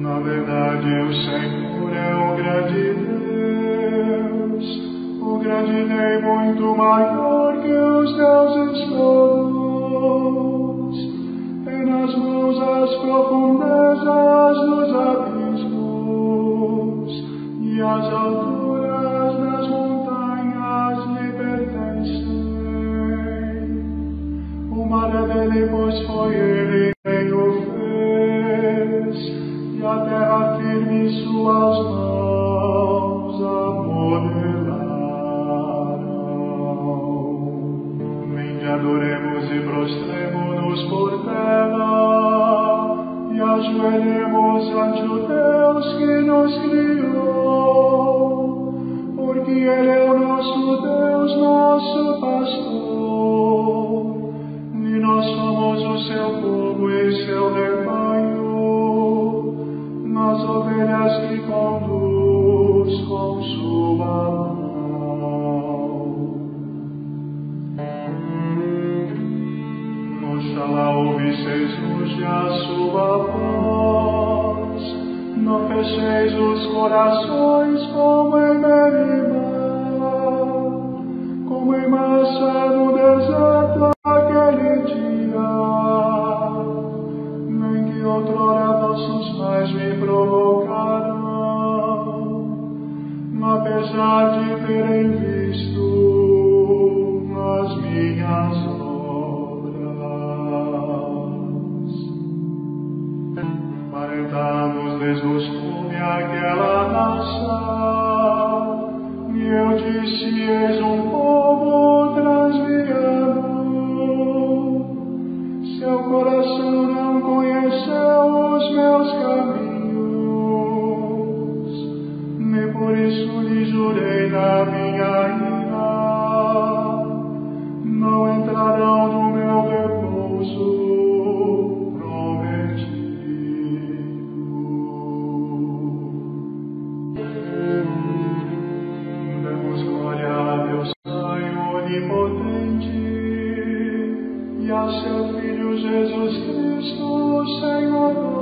Na verdade, o Senhor é o grande Deus, profundezas dos abismos e as alturas das adoremos e prostremos-nos por terra, e ajoelhemos ante o Deus que nos criou, ouvisseis hoje a sua voz, não fecheis os corações como em Meribá, como em massa no deserto aquele dia, nem que outrora vossos pais me provocaram, apesar de terem visto Quarenta anos desgostou-me aquela nação, e eu disse: És um povo transviado. Seu coração não conheceu os meus caminhos, nem por isso lhe jurei na minha ira. E a seu Filho Jesus Cristo, Senhor